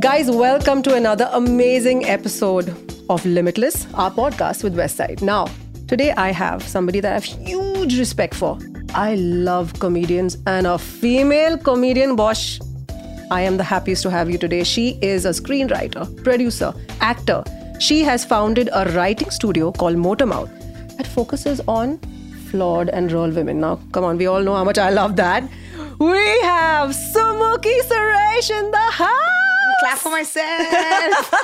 Guys, welcome to another amazing episode of Limitless, our podcast with Westside. Now, today I have somebody that I have huge respect for. I love comedians and a female comedian, Bosch. I am the happiest to have you today. She is a screenwriter, producer, actor. She has founded a writing studio called Motormouth that focuses on flawed and real women. Now, come on, we all know how much I love that. We have Sumukhi Suresh in the house. Clap for myself.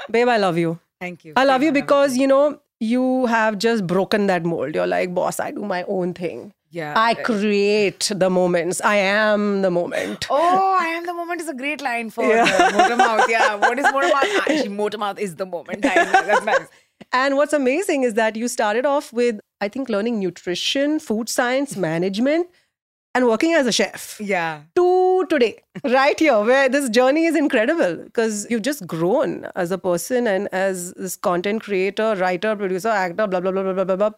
Babe, I love you. Thank you. I love you because, you know, you have just broken that mold. You're like, boss, I do my own thing. Yeah. I create the moments. I am the moment. Oh, I am the moment is a great line for Yeah. uh, Motormouth. Yeah. What is Motormouth? Actually, Motormouth is the moment. That's nice. And what's amazing is that you started off with, I think, learning nutrition, food science, management, and working as a chef. Yeah. To today, right here, where this journey is incredible because you've just grown as a person and as this content creator, writer, producer, actor, blah, blah, blah, blah, blah, blah, blah.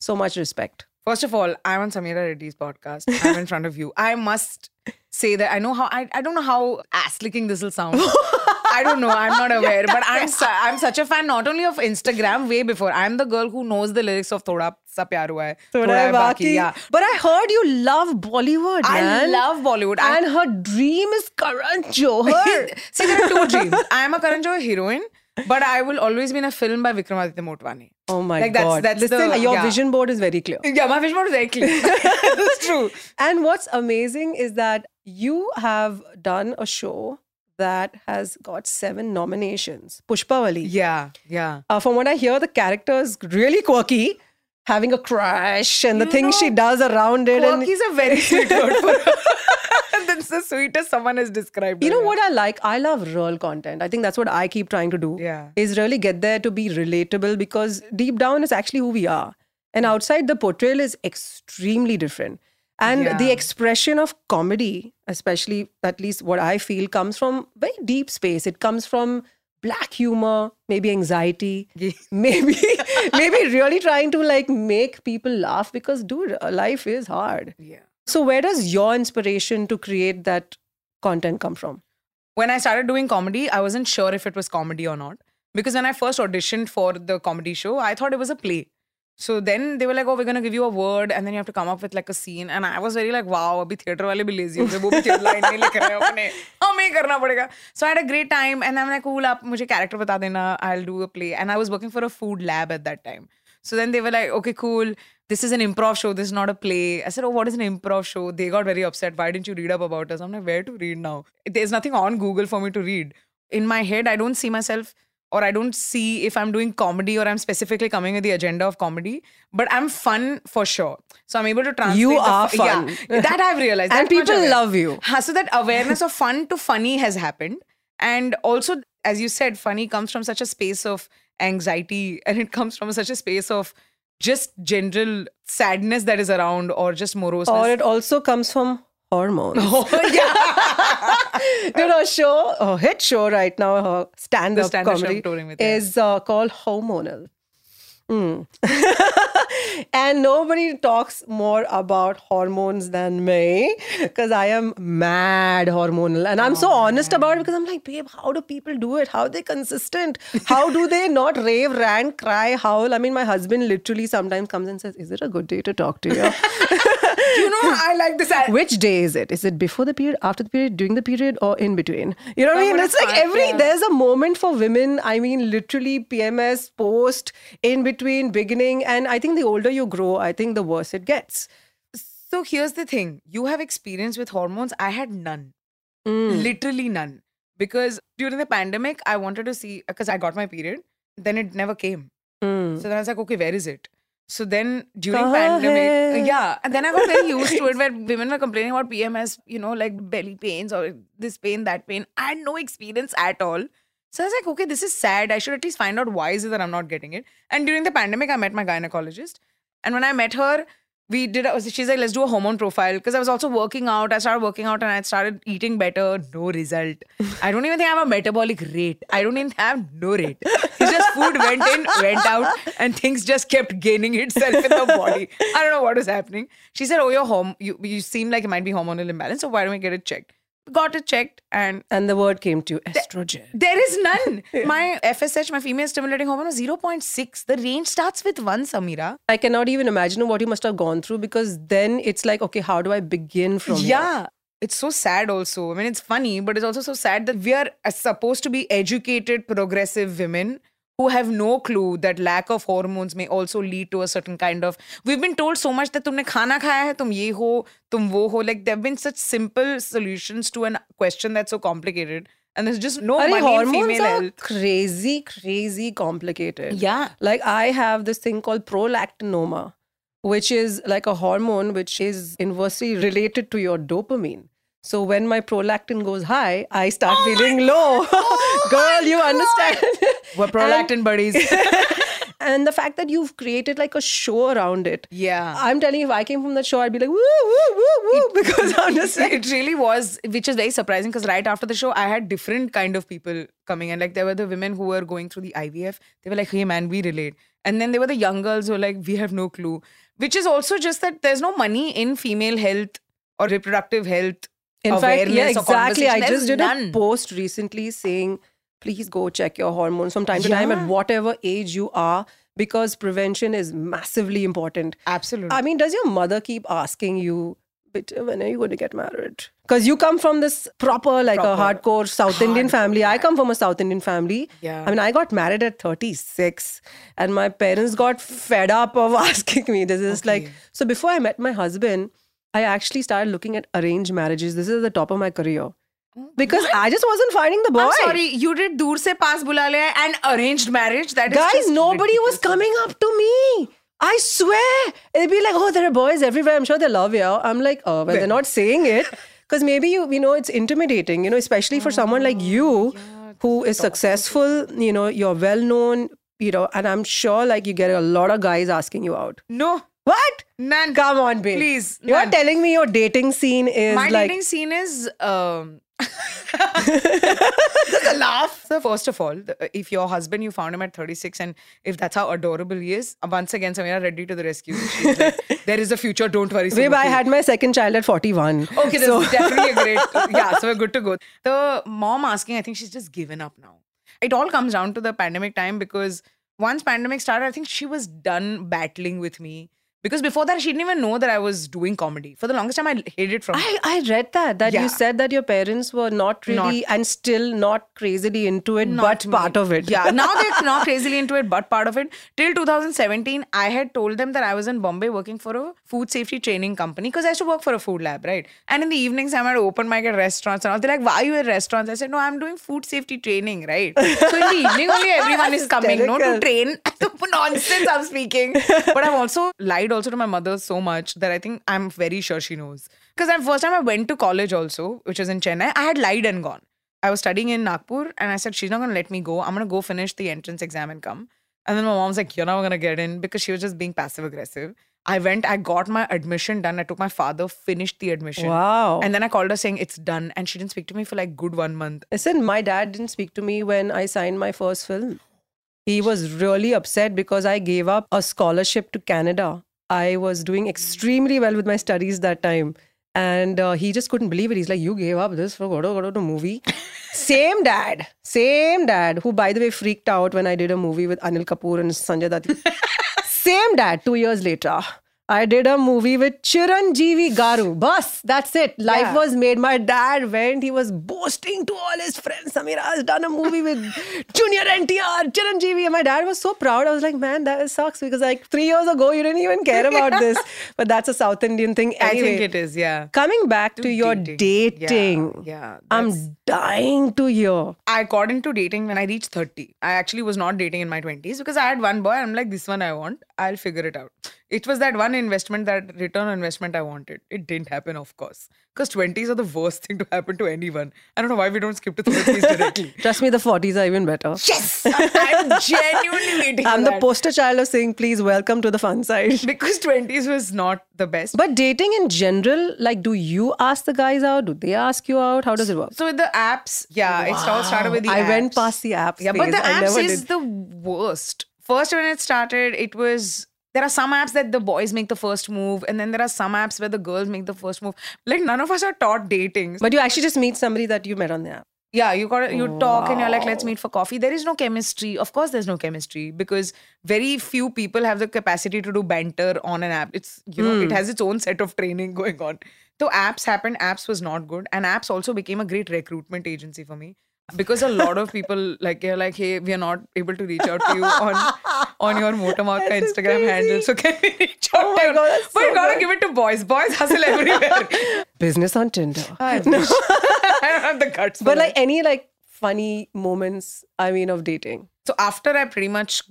So much respect. First of all, I'm on Sameera Reddy's podcast. I'm in front of you. I must say that I know how I, I don't know how ass licking this will sound. I don't know. I'm not aware, but I'm su- I'm such a fan not only of Instagram way before. I'm the girl who knows the lyrics of Thoda Sa Pyar Hua Hai, Thoda Thoda Hai Baki. Baki. Yeah. But I heard you love Bollywood, I man. love Bollywood. I- And her dream is Karan Johar. See, there are two dreams. I am a Karan Johar heroine, but I will always be in a film by Vikramaditya Motwane. oh my god. Like, that's- God. that's Listen, the- your yeah. vision board is very clear. Yeah, my vision board is very clear. That's true. And what's amazing is that you have done a show that has got seven nominations. Pushpavalli. Yeah, yeah. Uh, from what I hear, the character is really quirky, having a crush and the You things she does around it. and Quirky a very sweet word for her. That's the sweetest someone has described. you know yeah. what I like? I love real content. I think that's what I keep trying to do. Yeah. Is really get there to be relatable because deep down is actually who we are. And outside the portrayal is extremely different. And the expression of comedy, especially at least what I feel, comes from very deep space. It comes from black humor, maybe anxiety, Yeah. maybe maybe really trying to like make people laugh because dude, uh, life is hard. Yeah. So where does your inspiration to create that content come from? When I started doing comedy, I wasn't sure if it was comedy or not. Because when I first auditioned for the comedy show, I thought it was a play. So then they were like, oh, we're gonna give you a word, and then you have to come up with like a scene. And I was very like, wow, abhi theater wale bhi lazy ho wo bhi line nahi likh rahe apne. Hame karna padega. So I had a great time, and I'm like, cool, aap mujhe character bata dena, I'll do a play. And I was working for a food lab at that time. So then they were like, okay, cool. This is an improv show. This is not a play. I said, oh, what is an improv show? They got very upset. Why didn't you read up about us? I'm like, where to read now? There's nothing on Google for me to read. In my head, I don't see myself or I don't see if I'm doing comedy or I'm specifically coming with the agenda of comedy, but I'm fun for sure. So I'm able to translate. You are fu- fun. Yeah, that I've realized. And people love you. So that awareness of fun to funny has happened. And also, as you said, funny comes from such a space of anxiety and it comes from such a space of just general sadness that is around or just moroseness. Or it also comes from hormones. Oh, yeah. Dude, our show, a hit show right now, her stand-up, The stand-up show I'm comedy with, yeah. is uh, called Hormonal. Mm. and nobody talks more about hormones than me because I am mad hormonal. And I'm Oh, so honest about it because I'm like, babe, how do people do it? How are they consistent? How do they not rave, rant, cry, howl? I mean, my husband literally sometimes comes and says, Is it a good day to talk to you? You know, I like this. Which day is it? Is it before the period, after the period, during the period, or in between? You know what I mean? It's like every yeah. there's a moment for women. I mean, literally PMS, post, in between, beginning, and I think the older you grow, I think the worse it gets. So here's the thing you have experience with hormones. I had none. Mm. Literally none. Because during the pandemic, I wanted to see, because I got my period, then it never came. Mm. So then I was like, okay, where is it? So then during pandemic, uh, hai? yeah, and then I got very used to it where women were complaining about PMS, you know, like belly pains or this pain, that pain. I had no experience at all. So I was like, okay, this is sad. I should at least find out why is it that I'm not getting it. And during the pandemic, I met my gynecologist. And when I met her, we did, she's like, let's do a hormone profile. Because I was also working out. I started working out and I started eating better. No result. I don't even think I have a metabolic rate. I don't even have no rate. It's just food went in, went out, and things just kept gaining itself in the body. I don't know what was happening. She said, oh, your home, you, you seem like it might be hormonal imbalance. So why don't we get it checked? Got it checked, and And the word came to you estrogen. there is none. My FSH, my female stimulating hormone, was 0.6. The range starts with 1, Sameera. I cannot even imagine what you must have gone through because then it's like, okay, how do I begin from here? yeah. It's so sad also. I mean, it's funny, but it's also so sad that we are supposed to be educated, progressive women who have no clue that lack of hormones may also lead to a certain kind of we've been told so much that tumne khana khaya hai tum ye ho tum wo ho like there've been such simple solutions to a question that's so complicated and there's just no Arre, money hormones in female are health. crazy crazy complicated. Yeah. Like i have this thing called prolactinoma which is like a hormone which is inversely related to your dopamine. So when my prolactin goes high, I start Oh feeling low. Girl, you oh understand? We're prolactin buddies. and the fact that you've created like a show around it. yeah. I'm telling you, if I came from that show, I'd be like, woo, woo, woo, woo, because I'm just like, it really was which is very surprising because right after the show i had different kind of people coming and like there were the women who were going through the ivf they were like hey man we relate and then there were the young girls who were like we have no clue which is also just that there's no money in female health or reproductive health In fact, yeah, exactly. I just did a post recently saying, please go check your hormones from time to time at whatever age you are, because prevention is massively important. absolutely I mean, does your mother keep asking you, but when are you going to get married? Because you come from this proper, like a hardcore South Indian family. I come from a South Indian family. Yeah. I mean, I got married at 36, and my parents got fed up of asking me. This is like, so before I met my husband, I actually started looking at arranged marriages. This is at the top of my career. Oh, because I just wasn't finding the boy. I'm sorry you did dur se pass bula liya and arranged marriage that is Guys, nobody was coming up to me. I swear. It'd be like, oh, there are boys everywhere. I'm sure they love you. I'm like, oh, well, they're not saying it. Because maybe you, you know, it's intimidating, you know, especially for someone like you oh, who is successful, you know, you're well known, you know, and I'm sure like you get a lot of guys asking you out. no What? none Come on, babe. Please, You're none. telling me your dating scene is My like. dating scene is um There's a laugh. So first of all, if your husband you found him at 36 and if that's how adorable he is, once again Sameera Reddy to the rescue. She's like, there is a future, don't worry. Babe, I had my second child at 41. Okay, that's So- definitely a great. Yeah, so we're good to go. The mom asking, I think she's just given up now. It all comes down to the pandemic time because once pandemic started, I think she was done battling with me. Because before that, she didn't even know that I was doing comedy. For the longest time, I hid it from her. I, I read that that Yeah. you said that your parents were not really and still not crazily into it, but me. part of it. Yeah, now they're not crazily into it, but part of it. Till 2017, I had told them that I was in Bombay working for a food safety training company because I used to work for a food lab, right? And in the evenings, I'm at open mic at restaurants and all. They're like, why are you at restaurants? I said, no, I'm doing food safety training, right? So in the evening, only everyone is coming, no, to train. Nonsense I'm speaking. But I've also lied also to my mother so much that I think I'm very sure she knows. Because the first time I went to college also, which was in Chennai, I had lied and gone. I was studying in Nagpur and I said, she's not going to let me go. I'm going to go finish the entrance exam and come. And then my mom's like, you're not going to get in because she was just being passive aggressive. I went, I got my admission done. I took my father, finished the admission. Wow. And then I called her saying it's done. And she didn't speak to me for like good one month. Listen, my dad didn't speak to me when I signed my first film. He was really upset because I gave up a scholarship to Canada. I was doing extremely well with my studies that time. And uh, he just couldn't believe it. He's like, You gave up this for go to go to movie? same dad, same dad, who, by the way, freaked out when I did a movie with Anil Kapoor and Sanjay Dutt. same dad, two years later. I did a movie with Chiranjeevi Garu. Bus, that's it. Life Yeah. was made. My dad went, he was boasting to all his friends. Sameera has done a movie with Junior NTR, Chiranjeevi. And my dad was so proud. I was like, man, that sucks because like three years ago, you didn't even care about this. But that's a South Indian thing. I think it is, yeah. coming back to, your dating. dating. Yeah, yeah, I'm dying to hear. I got into dating when I reached 30. I actually was not dating in my 20s because I had one boy. I'm like, this one I want. I'll figure it out. It was that one investment, that return on investment I wanted. It didn't happen, of course. Because 20s are the worst thing to happen to anyone. I don't know why we don't skip to 30s directly. Trust me, the 40s are even better. yes! I'm genuinely waiting I'm for the that. poster child of saying, please welcome to the fun side. because 20s was not the best. But dating in general, like, do you ask the guys out? Do they ask you out? How does it work? so with the apps, yeah, it all started with the I went past the apps. Yeah, but the apps is did. the worst. First, when it started, it was there are some apps that the boys make the first move, and then there are some apps where the girls make the first move. Like none of us are taught dating. But you actually just meet somebody that you met on the app. Yeah, you got you talk and you're like, let's meet for coffee. There is no chemistry. Of course, there's no chemistry because very few people have the capacity to do banter on an app. It's you know, it hmm. has its own set of training going on. So apps happened, apps was not good, and apps also became a great recruitment agency for me. Because a lot of people like you're like, hey, we are not able to reach out to you on on your Motormouth Instagram handle. So can we reach oh out Oh to my you? God, but so you gotta good. give it to boys. Boys hustle everywhere. Business on Tinder. I wish. I don't have the guts. But that. like any like funny moments, I mean, of dating. So after I pretty much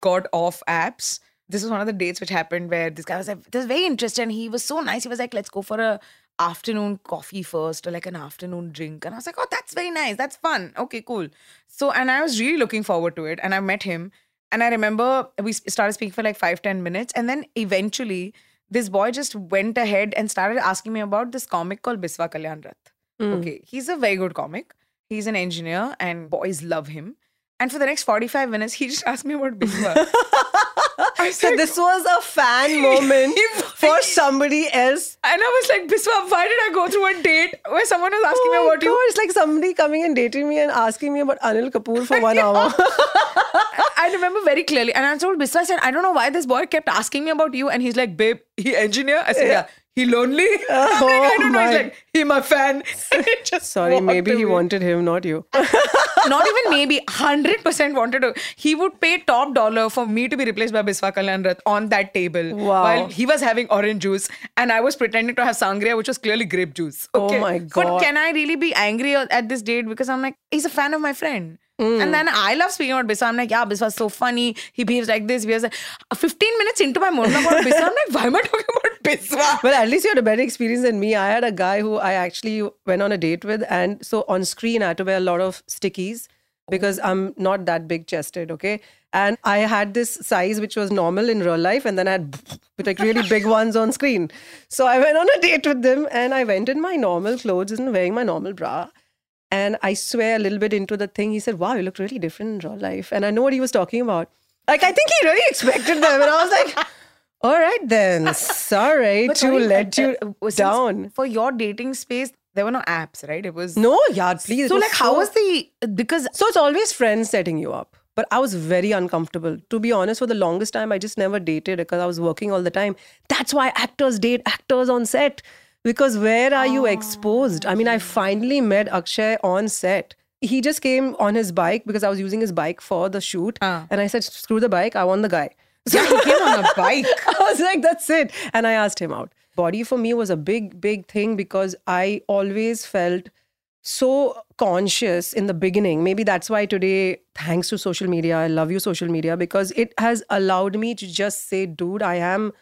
got off apps, this was one of the dates which happened where this guy was like, this was very interesting. And he was so nice. He was like, let's go for a afternoon coffee first or like an afternoon drink. And I was like, oh, that's very nice. That's fun. Okay, cool. So, and I was really looking forward to it. And I met him. And I remember we started speaking for like five, 10 minutes. And then eventually, this boy just went ahead and started asking me about this comic called Biswa Kalyan Rath. Hmm. Okay, he's a very good comic. He's an engineer, and boys love him. And for the next 45 minutes, he just asked me about Biswa. I So this was a fan moment for somebody else. and I was like, Biswa, why did I go through a date where someone was asking Oh me about you? God, It's like somebody coming and dating me and asking me about Anil Kapoor for one hour. I remember very clearly. And I told Biswa, I said, I don't know why this boy kept asking me about you. And he's like, babe, he engineer? I said, yeah. He lonely? I'm oh like, I don't know. Oh He's my- like, he my fan. Just Sorry, maybe he wanted him, not you. not even maybe 100% wanted to he would pay top dollar for me to be replaced by Biswa Kalyan Rath on that table Wow. while he was having orange juice and I was pretending to have sangria which was clearly grape juice Oh okay my but God. can I really be angry at this date because I'm like he's a fan of my friend Mm. and then I love speaking about Biswa. I'm like, yeah, Biswa's so funny. He behaves like this. Behaves like... 15 minutes into my monologue about Biswa, I'm like, why am I talking about Biswa? Well, at least you had a better experience than me. I had a guy who I actually went on a date with, and so on screen I had to wear a lot of stickies because I'm not that big chested, okay? And I had this size which was normal in real life, and then I had like really big ones on screen. So I went on a date with them, and I went in my normal clothes and wearing my normal bra. And I swear a little bit into the thing, he said, Wow, you look really different in real life. And I know what he was talking about. Like, I think he really expected them. And I was like, All right, then. Sorry But to sorry, let uh, you uh, down. For your dating space, there were no apps, right? It was... No, yeah, please. So, like, how was the... Because So it's always friends setting you up. But I was very uncomfortable. To be honest, for the longest time, I just never dated because I was working all the time. That's why actors date actors on set. Because where are you exposed? I mean, I finally met Akshay on set. He just came on his bike because I was using his bike for the shoot. Ah. And I said, screw the bike, I want the guy. Yeah, he came on a bike. I was like, that's it. And I asked him out. Body for me was a big, big thing because I always felt so conscious in the beginning. Maybe that's why today, thanks to social media, I love you, social media, because it has allowed me to just say, dude, I am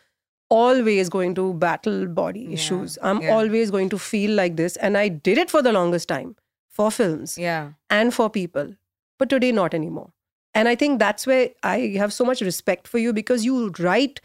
always going to battle body issues. I'm yeah. always going to feel like this. And I did it for the longest time for films Yeah. and for people. But today, not anymore. And I think that's where I have so much respect for you because you write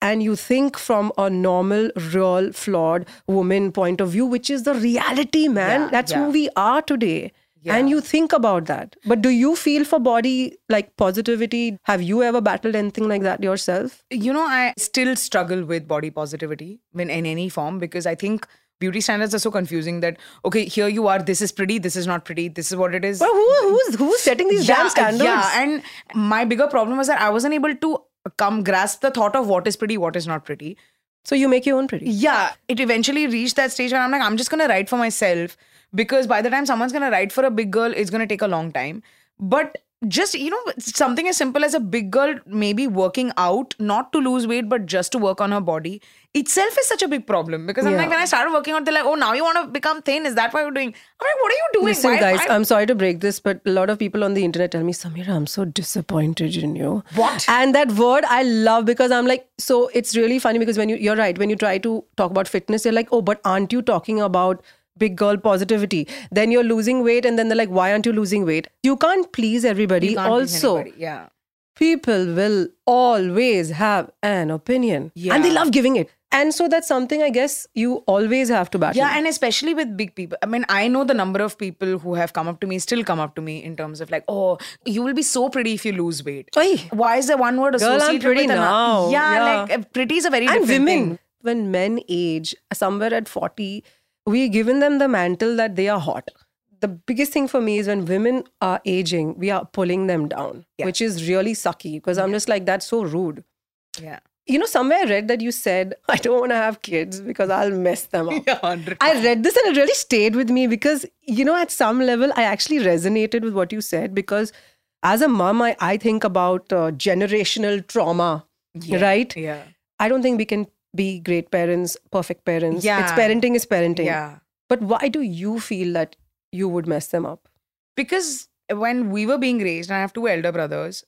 and you think from a normal, real, flawed woman point of view, which is the reality, man. Yeah, that's yeah. who we are today. And you think about that. But do you feel for body like positivity? Have you ever battled anything like that yourself? You know, I still struggle with body positivity in, in any form because I think beauty standards are so confusing that, okay, here you are, this is pretty, this is not pretty, this is what it is. Well, who, who's, who's setting these damn standards? Yeah, and my bigger problem was that I wasn't able to come grasp the thought of what is pretty, what is not pretty. so you make your own pretty. Yeah, it eventually reached that stage where I'm like, I'm just gonna write for myself because by the time someone's gonna write for a big girl, it's gonna take a long time. But just you know, something as simple as a big girl maybe working out, not to lose weight, but just to work on her body itself is such a big problem. Because I'm like, when I started working out, they're like, oh, now you want to become thin? Is that what you're doing? I'm like, what are you doing? Listen, Why- guys, why- I'm sorry to break this, but a lot of people on the internet tell me, Sameera, I'm so disappointed in you. What? And that word I love because I'm like, so it's really funny because when you, you're right, when you try to talk about fitness, you're like, oh, but aren't you talking about big girl positivity? Then you're losing weight, and then they're like, why aren't you losing weight? You can't please everybody. Can't please also, anybody. yeah. people will always have an opinion and they love giving it And so that's something I guess you always have to battle. Yeah, and especially with big people. I mean, I know the number of people who have come up to me, still come up to me in terms of like, oh, you will be so pretty if you lose weight. Oi. Why is the one word Girl, I'm associated pretty with now. Yeah, Yeah. like uh, pretty is a very and different women, thing. when men age, somewhere at 40, we're given them the mantle that they are hot. The biggest thing for me is when women are aging, we are pulling them down, Yeah. which is really sucky because I'm just like, that's so rude. Yeah. You know, somewhere I read that you said, I don't want to have kids because I'll mess them up. Yeah, 100 I read this and it really stayed with me because, you know, at some level, I actually resonated with what you said because as a mom, I, I think about uh, generational trauma, Yeah. right? Yeah. I don't think we can be great parents, perfect parents. Yeah. It's parenting is parenting. Yeah. But why do you feel that you would mess them up? Because when we were being raised, and I have two elder brothers,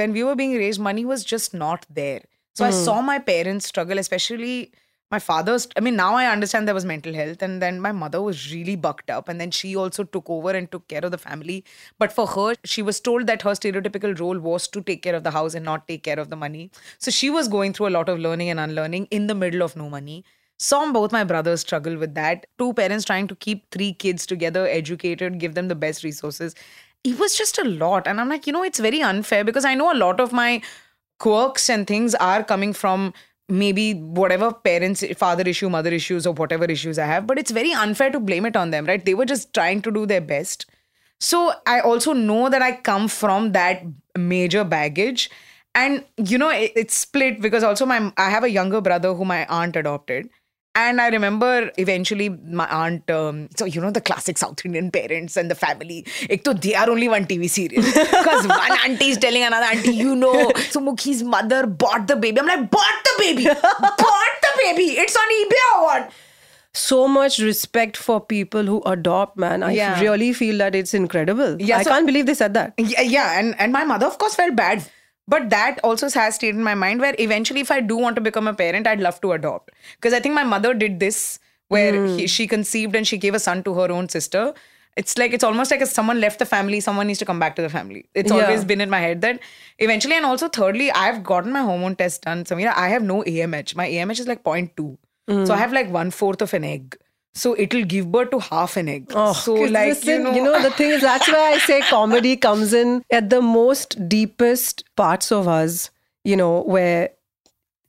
when we were being raised, money was just not there. So I Hmm. saw my parents struggle, especially my father's. I mean, now I understand there was mental health, and then my mother was really bucked up, and then she also took over and took care of the family. But for her, she was told that her stereotypical role was to take care of the house and not take care of the money. So she was going through a lot of learning and unlearning in the middle of no money. Saw both my brothers struggle with that. Two parents trying to keep three kids together, educated, give them the best resources. It was just a lot. And I'm like, you know, it's very unfair because I know a lot of my quirks and things are coming from maybe whatever parents, father issue, mother issues, or whatever issues I have. But it's very unfair to blame it on them, right? They were just trying to do their best. So I also know that I come from that major baggage. And you know, it, it's split because also my I have a younger brother who my aunt adopted. And I remember eventually my aunt, um, so you know the classic South Indian parents and the family. Ek to they are only one TV series. because one auntie is telling another auntie, you know, Sumukhi's mother bought the baby. I'm like, bought the baby, bought the baby. It's on eBay or what? So much respect for people who adopt, man. I Yeah. really feel that it's incredible. Yeah, I so- can't believe they said that. Yeah, yeah, and and my mother, of course, felt bad. But that also has stayed in my mind where eventually, if I do want to become a parent, I'd love to adopt. Because I think my mother did this where hmm. he, she conceived and she gave a son to her own sister. It's like, it's almost like if someone left the family, someone needs to come back to the family. It's Yeah. always been in my head that eventually, and also thirdly, I've gotten my hormone test done. Samira, I have no AMH. My AMH is like 0.2. So hmm. I have like one fourth of an egg. So it'll give birth to half an egg. Oh, so like listen, you know, the thing is that's why I say comedy comes in at the most deepest parts of us, you know, where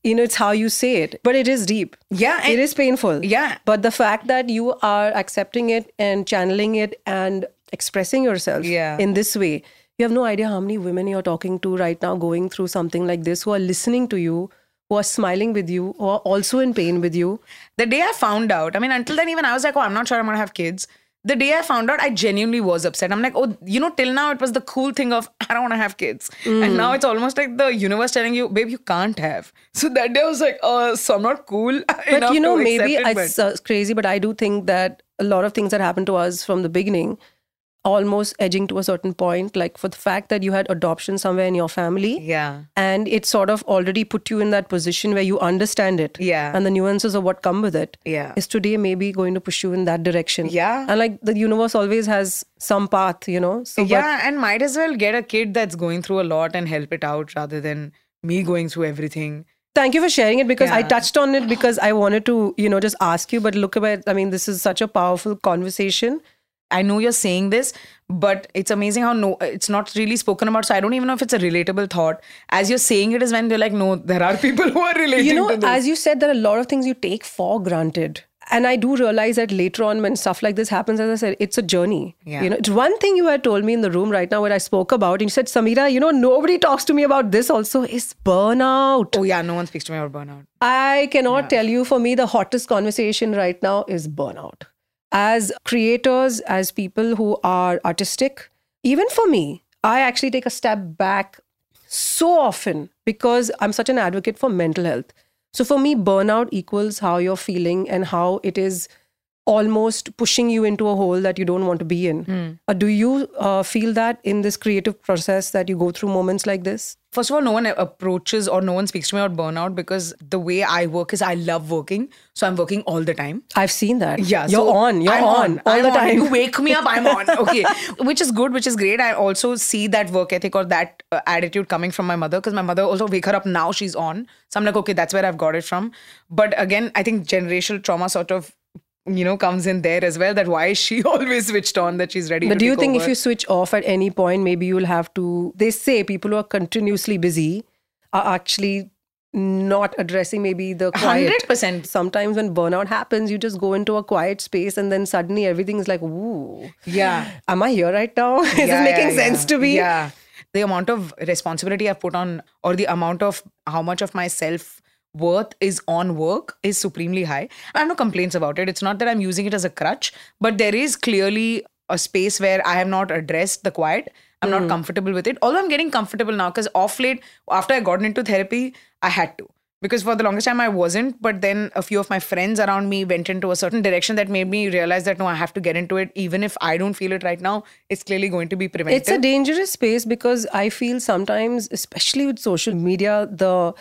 you know it's how you say it. But it is deep. yeah, it is painful. Yeah. But the fact that you are accepting it and channeling it and expressing yourself Yeah. in this way, you have no idea how many women you're talking to right now going through something like this who are listening to you, who are smiling with you, who are also in pain with you. The day I found out, I mean, until then, even I was like, oh, I'm not sure I'm going to have kids. The day I found out, I genuinely was upset. I'm like, oh, you know, till now it was the cool thing of, I don't want to have kids. And now it's almost like the universe telling you, babe, you can't have. So that day I was like, oh, so I'm not cool. but you know maybe it, it's uh, crazy but i do think that a lot of things that happened to us from the beginning almost edging to a certain point like for the fact that you had adoption somewhere in your family yeah. and it sort of already put you in that position where you understand it Yeah. and the nuances of what come with it Yeah. is today maybe going to push you in that direction Yeah. and like the universe always has some path you know so but- yeah, and might as well get a kid that's going through a lot and help it out rather than me going through everything. Thank you for sharing it because I touched on it because I wanted to, you know, just ask you. But look about, I mean, this is such a powerful conversation. I know you're saying this, but it's amazing how no, it's not really spoken about. So I don't even know if it's a relatable thought. As you're saying it, is when they're like, no, there are people who are relating You know, as you said, there are a lot of things you take for granted. And I do realize that later on, when stuff like this happens, as I said, it's a journey. Yeah. You know, it's one thing you had told me in the room right now when I spoke about, and you said, Sameera, you know, nobody talks to me about this also is burnout. oh yeah, no one speaks to me about burnout. I cannot tell you, for me, the hottest conversation right now is burnout. As creators, as people who are artistic, even for me, I actually take a step back so often because I'm such an advocate for mental health. So for me, burnout equals how you're feeling and how it is almost pushing you into a hole that you don't want to be in. Uh, do you uh, feel that in this creative process that you go through moments like this? First of all, no one approaches or no one speaks to me about burnout because the way I work is I love working. So I'm working all the time. I've seen that. Yeah, you're so on. You're I'm on, all I'm the on. time. You wake me up, I'm on. Okay, which is good, which is great. I also see that work ethic or that uh, attitude coming from my mother because my mother also wake her up now. She's on, so I'm like, okay, that's where I've got it from. But again, I think generational trauma sort of you know comes in there as well. That why is she always switched on? That she's ready. But to do you think over. if you switch off at any point, maybe you'll have to? They say people who are continuously busy are actually not addressing maybe the quiet. 100%. Sometimes when burnout happens, you just go into a quiet space and then suddenly everything is like, ooh, yeah. am I here right now? is Yeah, this making yeah, sense yeah. to me? Yeah. The amount of responsibility I've put on, or the amount of how much of my self worth is on work is supremely high. I have no complaints about it. It's not that I'm using it as a crutch, but there is clearly a space where I have not addressed the quiet. I'm not hmm. comfortable with it. Although I'm getting comfortable now because off late, after I got into therapy, I had to. Because for the longest time I wasn't, but then a few of my friends around me went into a certain direction that made me realize that no, I have to get into it. Even if I don't feel it right now, it's clearly going to be preventive. It's a dangerous space because I feel sometimes, especially with social media, the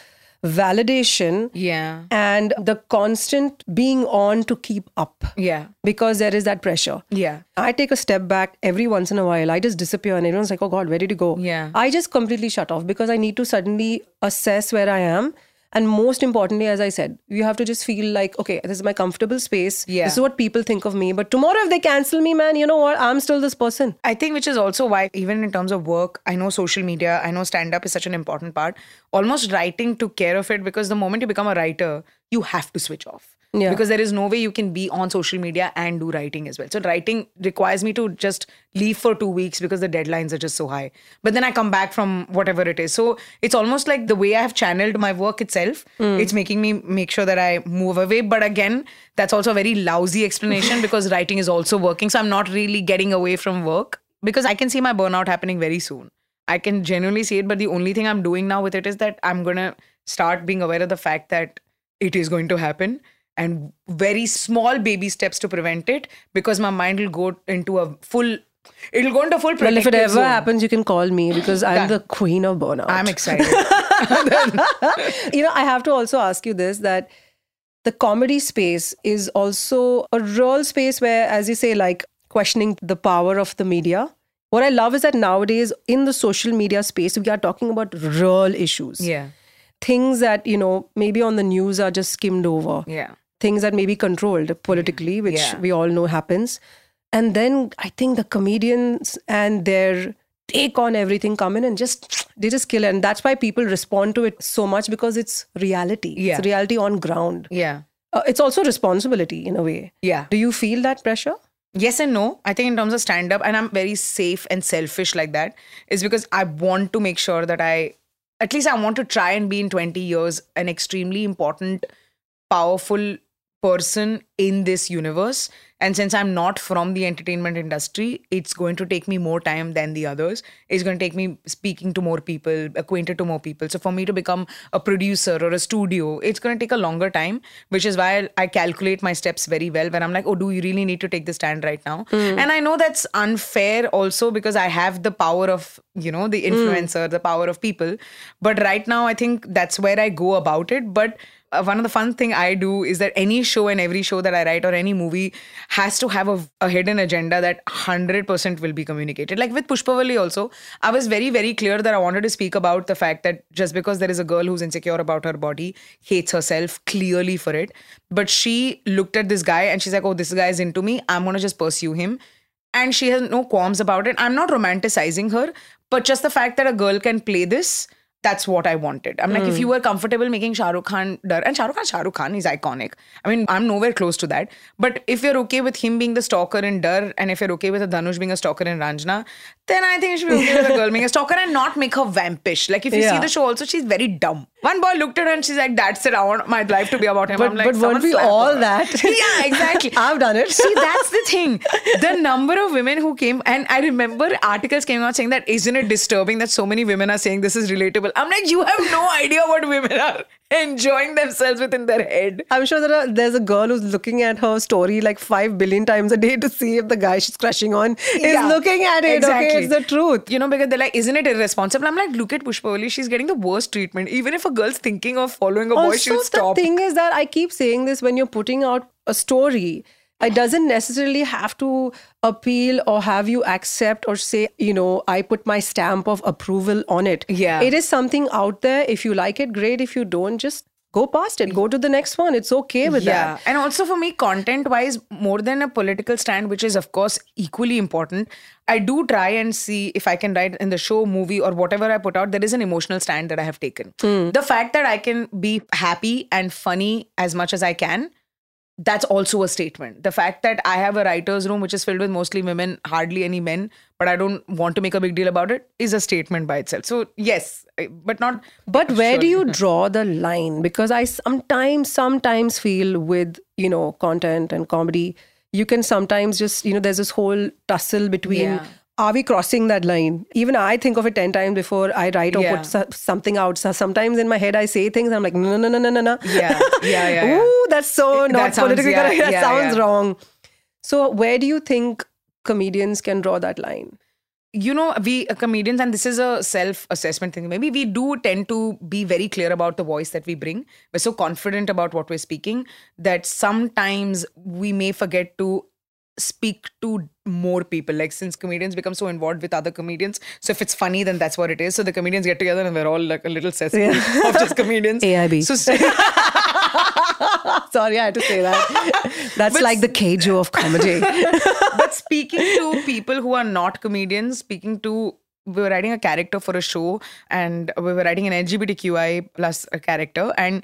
validation yeah. and the constant being on to keep up Yeah. because there is that pressure. Yeah. I take a step back every once in a while. I just disappear and everyone's like, oh God, where did you go? Yeah. I just completely shut off because I need to suddenly assess where I am. And most importantly, as I said, you have to just feel like, okay, this is my comfortable space. Yeah. This is what people think of me. But tomorrow, if they cancel me, man, you know what? I'm still this person. I think which is also why, even in terms of work, I know social media, I know stand up is such an important part. Almost writing took care of it because the moment you become a writer, you have to switch off. Yeah. Because there is no way you can be on social media and do writing as well. So writing requires me to just leave for two weeks because the deadlines are just so high. But then I come back from whatever it is. So it's almost like the way I have channeled my work itself, hmm. it's making me make sure that I move away. But again, that's also a very lousy explanation because writing is also working. So I'm not really getting away from work because I can see my burnout happening very soon. I can genuinely see it. But the only thing I'm doing now with it is that I'm going to start being aware of the fact that it is going to happen and very small baby steps to prevent it because my mind will go into a full it'll go into full Well, if it ever zone. happens, you can call me because I'm the queen of burnout. i'm excited you know, I have to also ask you this that the comedy space is also a real space where, as you say, like questioning the power of the media. What I love is that nowadays in the social media space, we are talking about real issues. yeah Things that, you know, maybe on the news are just skimmed over. yeah Things that may be controlled politically, which Yeah. we all know happens. And then I think the comedians and their take on everything come in and just they just kill it. And that's why people respond to it so much because it's reality. Yeah. It's reality on ground. yeah Uh, it's also responsibility in a way. yeah Do you feel that pressure? Yes and no. I think in terms of stand up, and I'm very safe and selfish like that, is because I want to make sure that I, at least I want to try and be in 20 years an extremely important, powerful person in this universe. And since I'm not from the entertainment industry, it's going to take me more time than the others. It's going to take me speaking to more people, acquainted to more people. So for me to become a producer or a studio, it's going to take a longer time, which is why I calculate my steps very well. When I'm like, oh, do you really need to take the stand right now? Hmm. And I know that's unfair also because I have the power of, you know, the hmm. influencer, the power of people. But right now, I think that's where I go about it. But uh, one of the fun thing I do is that any show and every show that I write or any movie has to have a, a hidden agenda that 100% will be communicated. Like with Pushpavalli also, I was very, very clear that I wanted to speak about the fact that just because there is a girl who's insecure about her body, hates herself clearly for it, but she looked at this guy and she's like, oh, this guy is into me. I'm going to just pursue him. And she has no qualms about it. I'm not romanticizing her, but just the fact that a girl can play this that's what I wanted. I'm like, if hmm. you were comfortable making Shah Rukh Khan Darr, and Shah Rukh Khan, Shah Rukh Khan is iconic. I mean, I'm nowhere close to that. But if you're okay with him being the stalker in Darr, and if you're okay with a Dhanush being a stalker in Raanjhanaa, then I think you should be okay with a girl being a stalker and not make her vampish. Like if you see the show, also she's very dumb. One boy looked at her and she's like, "That's it. I want my life to be about him." But, I'm like, but "Someone weren't we all her." that? yeah, exactly. I've done it. See, that's the thing. The number of women who came, and I remember articles came out saying that, isn't it disturbing that so many women are saying this is relatable? I'm like, you have no idea what women are enjoying themselves within their head. I'm sure there there's a girl who's looking at her story like five billion times a day to see if the guy she's crushing on is Yeah, looking at it. exactly. Okay, it's the truth. You know, because they're like, isn't it irresponsible? I'm like, look at Pushpavalli, she's getting the worst treatment. Even if a girl's thinking of following a boy, she'll also, stop. the thing is that I keep saying this when you're putting out a story. It doesn't necessarily have to appeal or have you accept or say, you know, I put my stamp of approval on it. Yeah. It is something out there. If you like it, great. If you don't, just go past it. Go to the next one. It's okay with yeah. that. And also for me, content wise, more than a political stand, which is of course equally important, I do try and see if I can write in the show, movie, or whatever I put out, there is an emotional stand that I have taken. Hmm. The fact that I can be happy and funny as much as I can. That's also a statement. The fact that I have a writer's room which is filled with mostly women, hardly any men, but I don't want to make a big deal about it, is a statement by itself. So, yes, but not. But where Sure. do you draw the line? Because I sometimes, sometimes feel with, you know, content and comedy, you can sometimes just, you know, there's this whole tussle between Yeah. Are we crossing that line? Even I think of it 10 times before I write or Yeah. put so- something out. So sometimes in my head I say things, I'm like, no, no, no, no, no, no. Yeah, yeah, yeah, yeah. Ooh, that's so That not sounds- politically yeah, correct. That yeah, sounds yeah. wrong. So where do you think comedians can draw that line? you know we uh, comedians and this is a self assessment thing maybe we do tend to be very clear about the voice that we bring we're so confident about what we're speaking that sometimes we may forget to speak to more people like since comedians become so involved with other comedians so if it's funny then that's what it is so the comedians get together and we're all like a little cesspool of just comedians AIB. so Sorry, I had to say that. That's like the KJo of comedy. but speaking to people who are not comedians, speaking to we were writing a character for a show and we were writing an LGBTQI plus a character and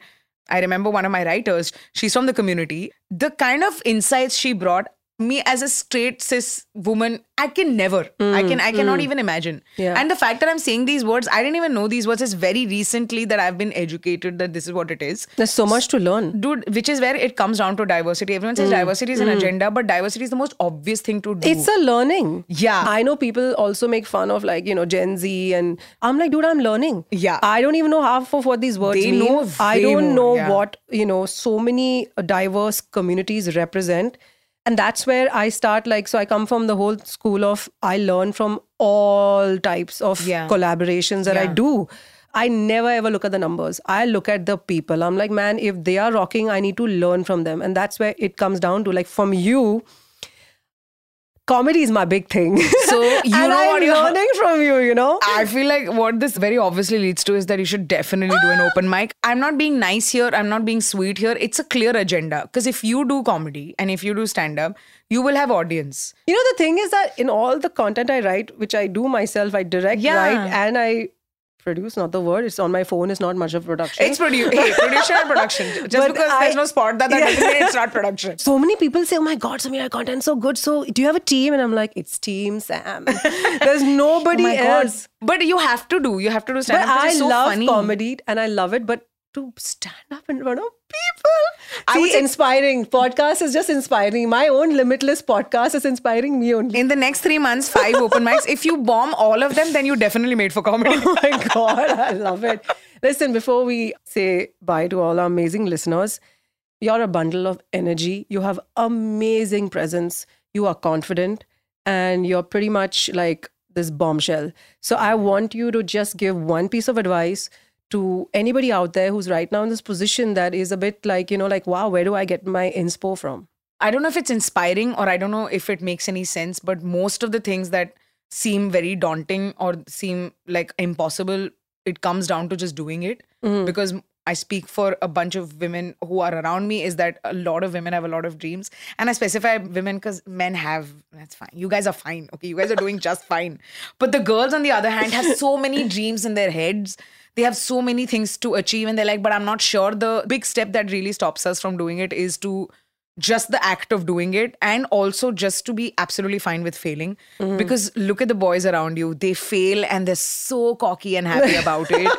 I remember one of my writers, she's from the community. The kind of insights she brought me as a straight cis woman, I can never. I can I cannot hmm. even imagine. Yeah. And the fact that I'm saying these words, I didn't even know these words. It's very recently that I've been educated that this is what it is There's so much to learn. dude which is where it comes down to diversity everyone says hmm. diversity is an hmm. agenda but diversity is the most obvious thing to do It's a learning. Yeah. I know people also make fun of like, you know, Gen Z and I'm like, dude, I'm learning. Yeah. I don't even know half of what these words They mean. know I don't more, know yeah. what, you know, so many diverse communities represent. And that's where I start like, so I come from the whole school of I learn from all types of Yeah. collaborations that I do. I never ever look at the numbers. I look at the people. I'm like, man, if they are rocking, I need to learn from them. And that's where it comes down to like, from you, comedy is my big thing. So, you and know I'm what you're- learning from you, you know? I feel like what this very obviously leads to is that you should definitely do an open mic. I'm not being nice here. I'm not being sweet here. It's a clear agenda. Because if you do comedy and if you do stand up, you will have audience. You know, the thing is that in all the content I write, which I do myself, I direct, Yeah. write, and I produce, not the word, it's on my phone, it's not much of production. It's produ- hey, producer and production. Just But because I- there's no spot that, that Yeah. doesn't mean it's not production. so many people say, "Oh my God, Sameera, content's so good. So, do you have a team?" And I'm like, "It's Team Sam. There's nobody Oh my God. else." But you have to do. You have to do stand But up. I so love funny. comedy and I love it. But to stand up in front of people, I see, say- inspiring. Podcast is just inspiring. My own limitless podcast is inspiring me only. In the next three months, five open mics. If you bomb all of them, then you definitely made for comedy. Oh my God, I love it. Listen, before we say bye to all our amazing listeners, you're a bundle of energy. You have amazing presence. You are confident and you're pretty much like this bombshell. So I want you to just give one piece of advice to anybody out there who's right now in this position that is a bit like, you know, like, wow, where do I get my inspo from? I don't know if it's inspiring or I don't know if it makes any sense, but most of the things that seem very daunting or seem like impossible, it comes down to just doing it. Mm-hmm. Because I speak for a bunch of women who are around me, is that a lot of women have a lot of dreams. And I specify women because men have, that's fine. You guys are fine. Okay. You guys are doing just fine. But the girls, on the other hand, have so many dreams in their heads. They have so many things to achieve, and they're like, but I'm not sure. The big step that really stops us from doing it is to just the act of doing it and also just to be absolutely fine with failing. Because look at the boys around you. They fail and they're so cocky and happy about it.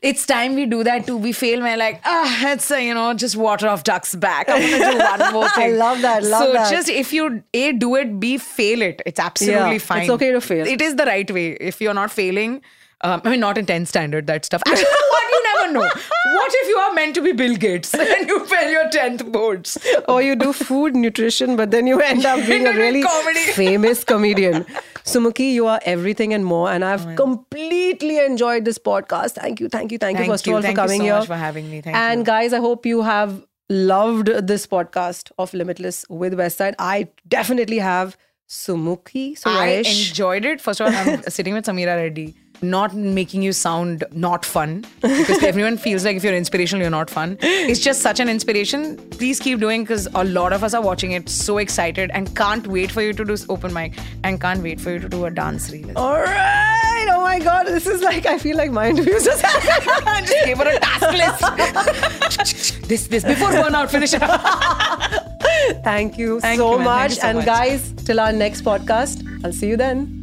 It's time we do that too. We fail we're like ah it's a, you know just water off duck's back. I'm gonna do one more thing. I love that, love so that. just if you a do it b fail it. It's absolutely Yeah, fine. it's okay to fail. it is the right way. If you're not failing Um, I mean, not in 10 standard, that stuff. Actually, what? You never know. What if you are meant to be Bill Gates and you fail your 10th boards? or you do food nutrition, but then you end up being a really comedy. famous comedian. Sumukhi, you are everything and more, and Oh, I've completely enjoyed this podcast. Thank you, thank you, thank, you first you. of all Thank for you so here much for having me. Thank and you. guys, I hope you have loved this podcast of Limitless with Westside. I definitely have. Sumukhi, I enjoyed it. First of all, I'm sitting with Sameera Reddy, not making you sound not fun because everyone feels like if you're inspirational, you're not fun. It's just such an inspiration. Please keep doing because a lot of us are watching it, so excited, and can't wait for you to do open mic and can't wait for you to do a dance reel. All right. Oh my God. This is like, I feel like my interviews just I just gave her a task list. this, this, before burnout, finish it. Thank you Thank so you, man. Thank much. you so and much. guys, till our next podcast, I'll see you then.